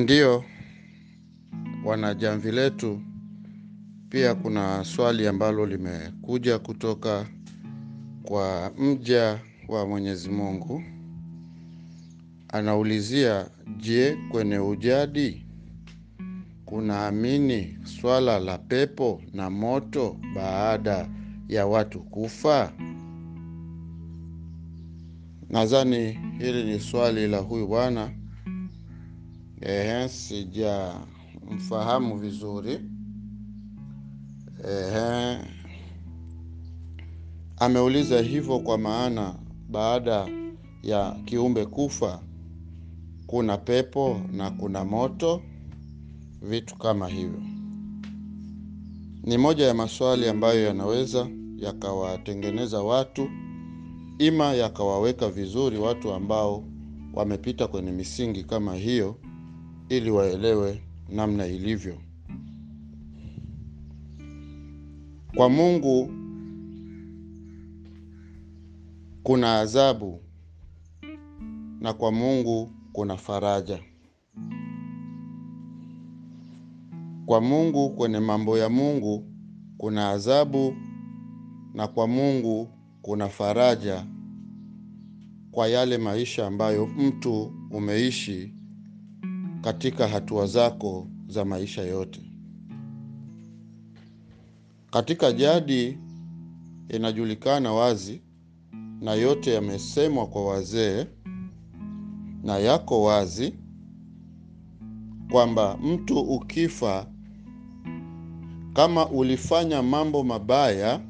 Ndiyo, wanajamvi letu, pia kuna swali ambalo limekuja kutoka kwa mja wa Mwenyezi Mungu. Anaulizia, je, kwenye ujadi kunaamini swala la pepo na moto baada ya watu kufa? Nadhani hili ni swali la huyu bwana. Ehe, sijamfahamu vizuri. Ehe, ameuliza hivyo kwa maana baada ya kiumbe kufa kuna pepo na kuna moto, vitu kama hivyo. Ni moja ya maswali ambayo yanaweza yakawatengeneza watu ima yakawaweka vizuri watu ambao wamepita kwenye misingi kama hiyo ili waelewe namna ilivyo. Kwa Mungu kuna adhabu na kwa Mungu kuna faraja. Kwa Mungu kwenye mambo ya Mungu kuna adhabu na kwa Mungu kuna faraja kwa yale maisha ambayo mtu umeishi katika hatua zako za maisha yote. Katika jadi inajulikana wazi na yote yamesemwa kwa wazee na yako wazi kwamba mtu ukifa, kama ulifanya mambo mabaya,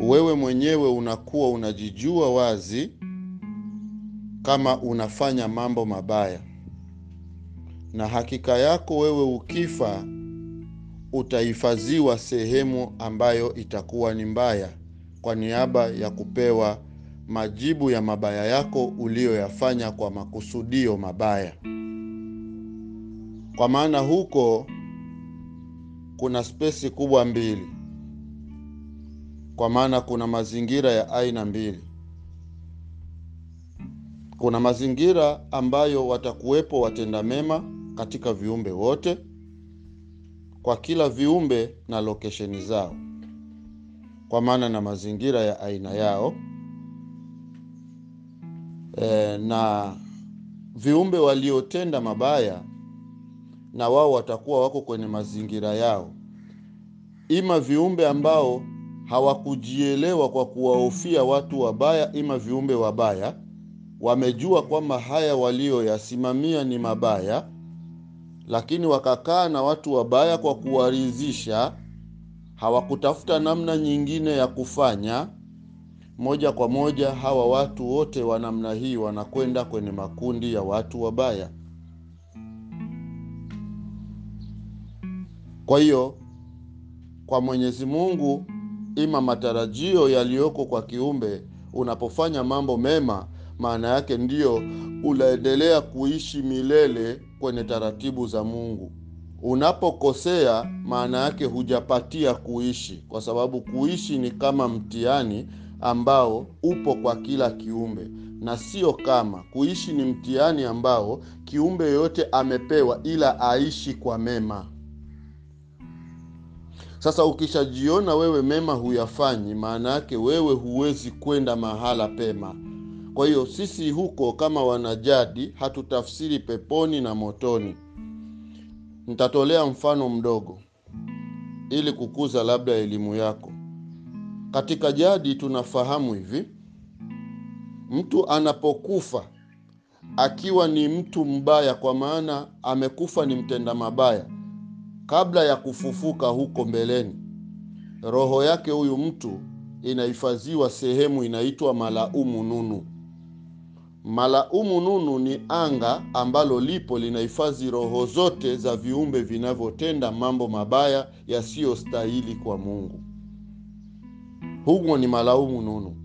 wewe mwenyewe unakuwa unajijua wazi kama unafanya mambo mabaya, na hakika yako wewe ukifa utahifadhiwa sehemu ambayo itakuwa ni mbaya kwa niaba ya kupewa majibu ya mabaya yako uliyoyafanya kwa makusudio mabaya. Kwa maana huko kuna spesi kubwa mbili, kwa maana kuna mazingira ya aina mbili. Kuna mazingira ambayo watakuwepo watenda mema katika viumbe wote, kwa kila viumbe na lokesheni zao, kwa maana na mazingira ya aina yao. E, na viumbe waliotenda mabaya na wao watakuwa wako kwenye mazingira yao, ima viumbe ambao hawakujielewa kwa kuwahofia watu wabaya, ima viumbe wabaya wamejua kwamba haya walioyasimamia ni mabaya, lakini wakakaa na watu wabaya kwa kuwaridhisha, hawakutafuta namna nyingine ya kufanya. Moja kwa moja, hawa watu wote wa namna hii wanakwenda kwenye makundi ya watu wabaya. Kwa hiyo, kwa Mwenyezi Mungu, ima matarajio yaliyoko kwa kiumbe, unapofanya mambo mema maana yake ndiyo unaendelea kuishi milele kwenye taratibu za Mungu. Unapokosea maana yake hujapatia kuishi, kwa sababu kuishi ni kama mtihani ambao upo kwa kila kiumbe, na sio kama kuishi ni mtihani ambao kiumbe yoyote amepewa, ila aishi kwa mema. Sasa ukishajiona wewe mema huyafanyi, maana yake wewe huwezi kwenda mahala pema. Kwa hiyo sisi huko kama wanajadi hatutafsiri peponi na motoni. Nitatolea mfano mdogo ili kukuza labda elimu yako. Katika jadi tunafahamu hivi, mtu anapokufa akiwa ni mtu mbaya, kwa maana amekufa ni mtenda mabaya, kabla ya kufufuka huko mbeleni, roho yake huyu mtu inahifadhiwa sehemu inaitwa malaumu nunu. Malaumu nunu ni anga ambalo lipo linahifadhi roho zote za viumbe vinavyotenda mambo mabaya yasiyostahili kwa Mungu. Humo ni malaumu nunu,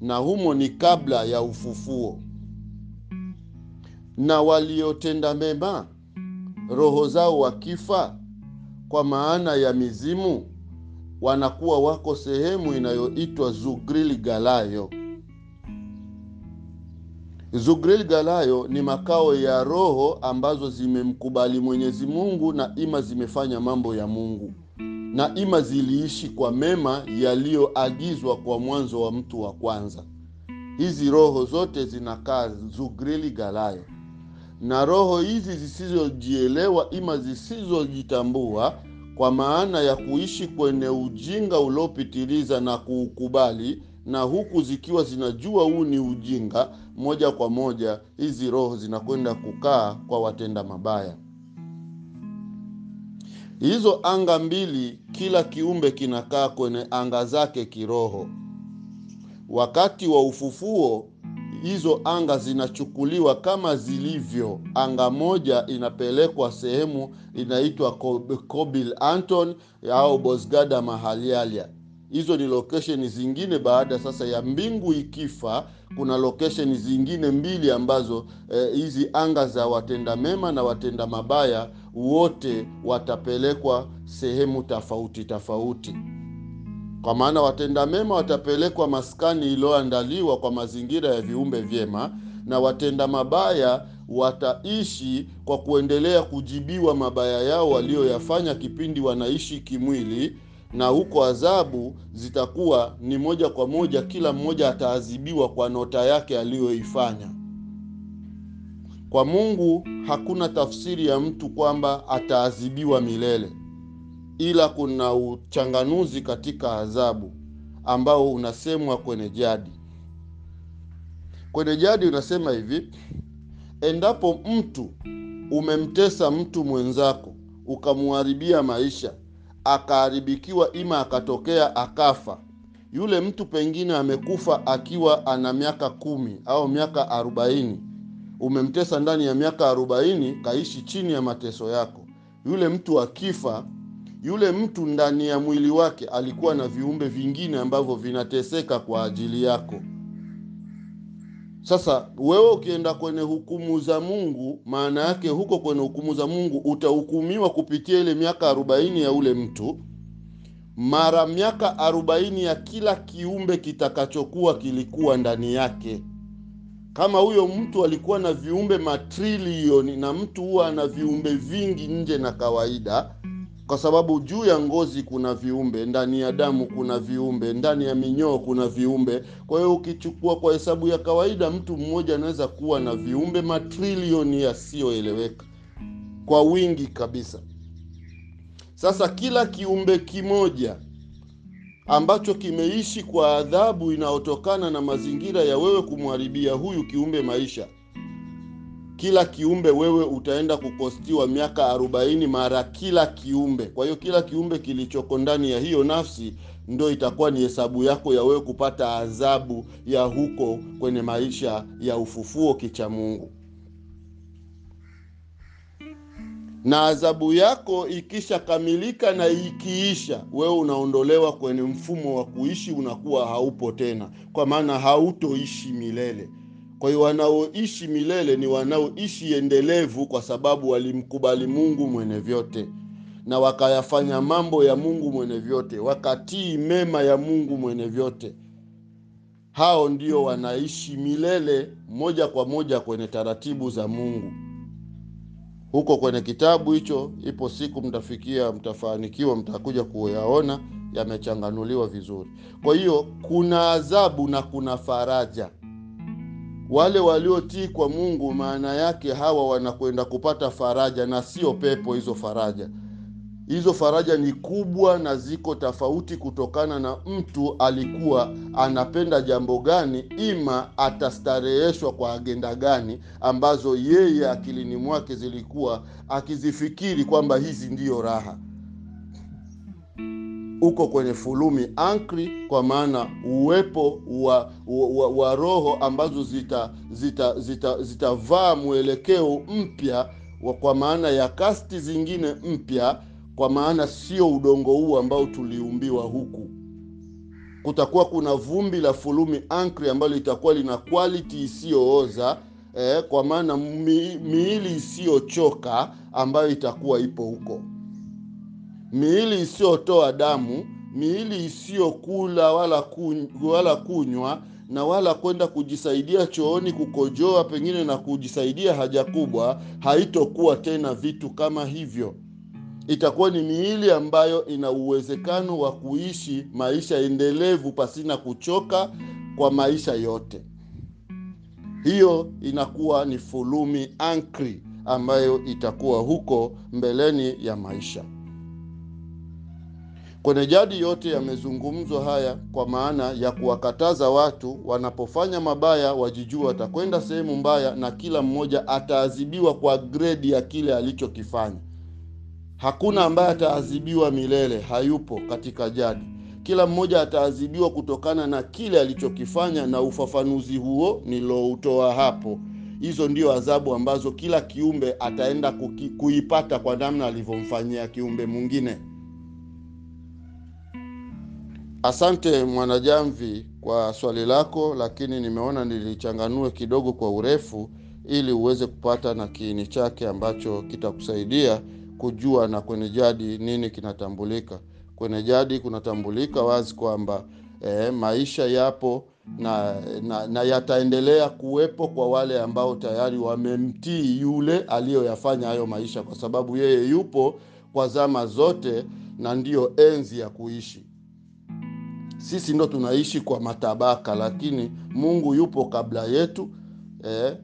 na humo ni kabla ya ufufuo. Na waliotenda mema, roho zao wakifa, kwa maana ya mizimu, wanakuwa wako sehemu inayoitwa Zugril Galayo. Zugril Galayo ni makao ya roho ambazo zimemkubali Mwenyezi Mungu na ima zimefanya mambo ya Mungu na ima ziliishi kwa mema yaliyoagizwa kwa mwanzo wa mtu wa kwanza. Hizi roho zote zinakaa Zugrili Galayo, na roho hizi zisizojielewa ima zisizojitambua, kwa maana ya kuishi kwenye ujinga uliopitiliza na kuukubali, na huku zikiwa zinajua huu ni ujinga, moja kwa moja hizi roho zinakwenda kukaa kwa watenda mabaya. Hizo anga mbili, kila kiumbe kinakaa kwenye anga zake kiroho. Wakati wa ufufuo, hizo anga zinachukuliwa kama zilivyo. Anga moja inapelekwa sehemu inaitwa Kobil Anton au Bosgada Mahalialia. Hizo ni location zingine. Baada sasa ya mbingu ikifa, kuna lokesheni zingine mbili ambazo hizi eh, anga za watenda mema na watenda mabaya wote watapelekwa sehemu tofauti tofauti. Kwa maana watenda mema watapelekwa maskani iliyoandaliwa kwa mazingira ya viumbe vyema, na watenda mabaya wataishi kwa kuendelea kujibiwa mabaya yao walioyafanya kipindi wanaishi kimwili na huko adhabu zitakuwa ni moja kwa moja, kila mmoja ataadhibiwa kwa nota yake aliyoifanya. Kwa Mungu hakuna tafsiri ya mtu kwamba ataadhibiwa milele, ila kuna uchanganuzi katika adhabu ambao unasemwa kwenye jadi. Kwenye jadi unasema hivi: endapo mtu umemtesa mtu mwenzako ukamuharibia maisha akaharibikiwa ima akatokea akafa. Yule mtu pengine amekufa akiwa ana miaka kumi au miaka arobaini. Umemtesa ndani ya miaka arobaini, kaishi chini ya mateso yako. Yule mtu akifa, yule mtu ndani ya mwili wake alikuwa na viumbe vingine ambavyo vinateseka kwa ajili yako. Sasa wewe ukienda kwenye hukumu za Mungu, maana yake huko kwenye hukumu za Mungu utahukumiwa kupitia ile miaka arobaini ya ule mtu mara miaka arobaini ya kila kiumbe kitakachokuwa kilikuwa ndani yake. Kama huyo mtu alikuwa na viumbe matrilioni, na mtu huwa ana viumbe vingi nje na kawaida kwa sababu juu ya ngozi kuna viumbe, ndani ya damu kuna viumbe, ndani ya minyoo kuna viumbe. Kwa hiyo ukichukua kwa hesabu ya kawaida, mtu mmoja anaweza kuwa na viumbe matrilioni yasiyoeleweka kwa wingi kabisa. Sasa kila kiumbe kimoja ambacho kimeishi kwa adhabu inayotokana na mazingira ya wewe kumharibia huyu kiumbe maisha kila kiumbe wewe utaenda kukostiwa miaka arobaini mara kila kiumbe. Kwa hiyo kila kiumbe kilichoko ndani ya hiyo nafsi ndo itakuwa ni hesabu yako ya wewe kupata adhabu ya huko kwenye maisha ya ufufuo kicha Mungu. Na adhabu yako ikishakamilika na ikiisha, wewe unaondolewa kwenye mfumo wa kuishi, unakuwa haupo tena, kwa maana hautoishi milele. Kwa hiyo wanaoishi milele ni wanaoishi endelevu, kwa sababu walimkubali Mungu mwenye vyote na wakayafanya mambo ya Mungu mwenye vyote, wakatii mema ya Mungu mwenye vyote. Hao ndio wanaishi milele moja kwa moja kwenye taratibu za Mungu. Huko kwenye kitabu hicho, ipo siku mtafikia, mtafanikiwa, mtakuja kuyaona yamechanganuliwa vizuri. Kwa hiyo kuna adhabu na kuna faraja wale waliotii kwa Mungu, maana yake hawa wanakwenda kupata faraja na sio pepo. Hizo faraja hizo faraja ni kubwa na ziko tofauti kutokana na mtu alikuwa anapenda jambo gani, ima atastareheshwa kwa agenda gani ambazo yeye akilini mwake zilikuwa akizifikiri kwamba hizi ndiyo raha uko kwenye fulumi ankri, kwa maana uwepo wa, wa, wa roho ambazo zitavaa zita, zita, zita mwelekeo mpya, kwa maana ya kasti zingine mpya, kwa maana sio udongo huu ambao tuliumbiwa huku. Kutakuwa kuna vumbi la fulumi ankri ambalo litakuwa lina quality isiyooza eh, kwa maana mi, miili isiyochoka ambayo itakuwa ipo huko miili isiyotoa damu, miili isiyokula wala kunywa, wala kunywa na wala kwenda kujisaidia chooni kukojoa pengine na kujisaidia haja kubwa haitokuwa tena vitu kama hivyo. Itakuwa ni miili ambayo ina uwezekano wa kuishi maisha endelevu pasina kuchoka kwa maisha yote. Hiyo inakuwa ni fulumi ankri ambayo itakuwa huko mbeleni ya maisha kwenye jadi yote yamezungumzwa haya kwa maana ya kuwakataza watu wanapofanya mabaya wajijua watakwenda sehemu mbaya na kila mmoja ataadhibiwa kwa gredi ya kile alichokifanya. Hakuna ambaye ataadhibiwa milele hayupo katika jadi. Kila mmoja ataadhibiwa kutokana na kile alichokifanya na ufafanuzi huo niloutoa hapo. Hizo ndio adhabu ambazo kila kiumbe ataenda kuki, kuipata kwa namna alivyomfanyia kiumbe mwingine asante mwanajamvi kwa swali lako lakini nimeona nilichanganue kidogo kwa urefu ili uweze kupata na kiini chake ambacho kitakusaidia kujua na kwenye jadi nini kinatambulika. Kwenye jadi kunatambulika wazi kwamba e, maisha yapo na, na, na yataendelea kuwepo kwa wale ambao tayari wamemtii yule aliyoyafanya hayo maisha kwa sababu yeye yupo kwa zama zote na ndiyo enzi ya kuishi sisi ndo tunaishi kwa matabaka lakini mungu yupo kabla yetu eh,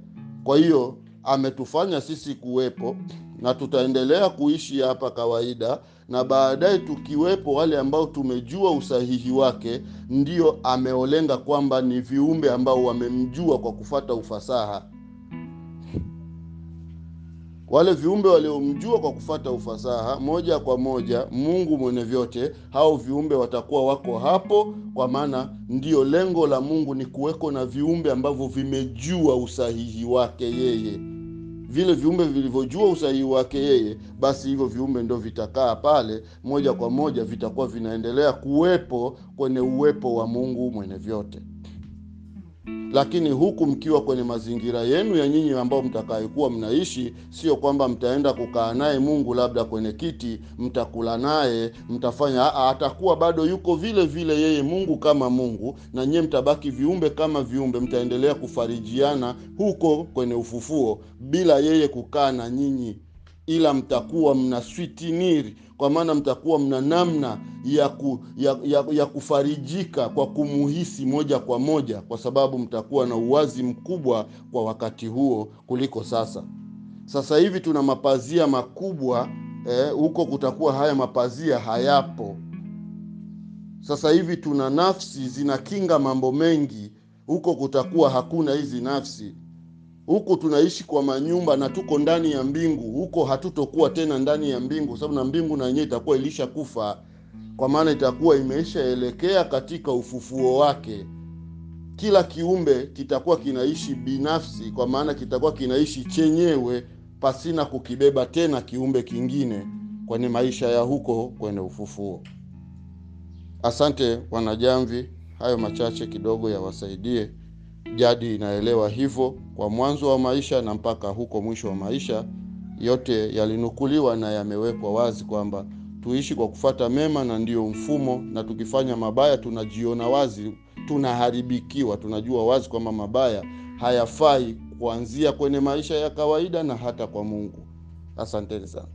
kwa hiyo ametufanya sisi kuwepo na tutaendelea kuishi hapa kawaida na baadaye tukiwepo wale ambao tumejua usahihi wake ndio ameolenga kwamba ni viumbe ambao wamemjua kwa kufata ufasaha wale viumbe waliomjua kwa kufata ufasaha moja kwa moja mungu mwenye vyote hao viumbe watakuwa wako hapo kwa maana ndio lengo la mungu ni kuweko na viumbe ambavyo vimejua usahihi wake yeye. Vile viumbe vilivyojua usahihi wake yeye basi hivyo viumbe ndo vitakaa pale moja kwa moja vitakuwa vinaendelea kuwepo kwenye uwepo wa mungu mwenye vyote lakini huku mkiwa kwenye mazingira yenu ya nyinyi ambao mtakayekuwa mnaishi sio kwamba mtaenda kukaa naye mungu labda kwenye kiti mtakula naye mtafanya a, atakuwa bado yuko vile vile yeye mungu kama mungu na nyie mtabaki viumbe kama viumbe mtaendelea kufarijiana huko kwenye ufufuo bila yeye kukaa na nyinyi ila mtakuwa mna switiniri kwa maana mtakuwa mna namna ya, ku, ya, ya, ya kufarijika kwa kumuhisi moja kwa moja kwa sababu mtakuwa na uwazi mkubwa kwa wakati huo kuliko sasa. Sasa hivi tuna mapazia makubwa huko eh, kutakuwa haya mapazia hayapo. Sasa hivi tuna nafsi zinakinga mambo mengi huko kutakuwa hakuna hizi nafsi huku tunaishi kwa manyumba na tuko ndani ya mbingu. Huko hatutokuwa tena ndani ya mbingu sababu na mbingu na yenyewe itakuwa ilishakufa. Kwa maana itakuwa imeishaelekea katika ufufuo wake. Kila kiumbe kitakuwa kinaishi binafsi kwa maana kitakuwa kinaishi chenyewe pasina kukibeba tena kiumbe kingine kwenye maisha ya huko kwenye ufufuo. Asante wanajamvi hayo machache kidogo yawasaidie jadi inaelewa hivyo kwa mwanzo wa maisha na mpaka huko mwisho wa maisha. Yote yalinukuliwa na yamewekwa wazi kwamba tuishi kwa kufata mema na ndiyo mfumo na tukifanya mabaya tunajiona wazi tunaharibikiwa tunajua wazi kwamba mabaya hayafai kuanzia kwenye maisha ya kawaida na hata kwa mungu. Asanteni sana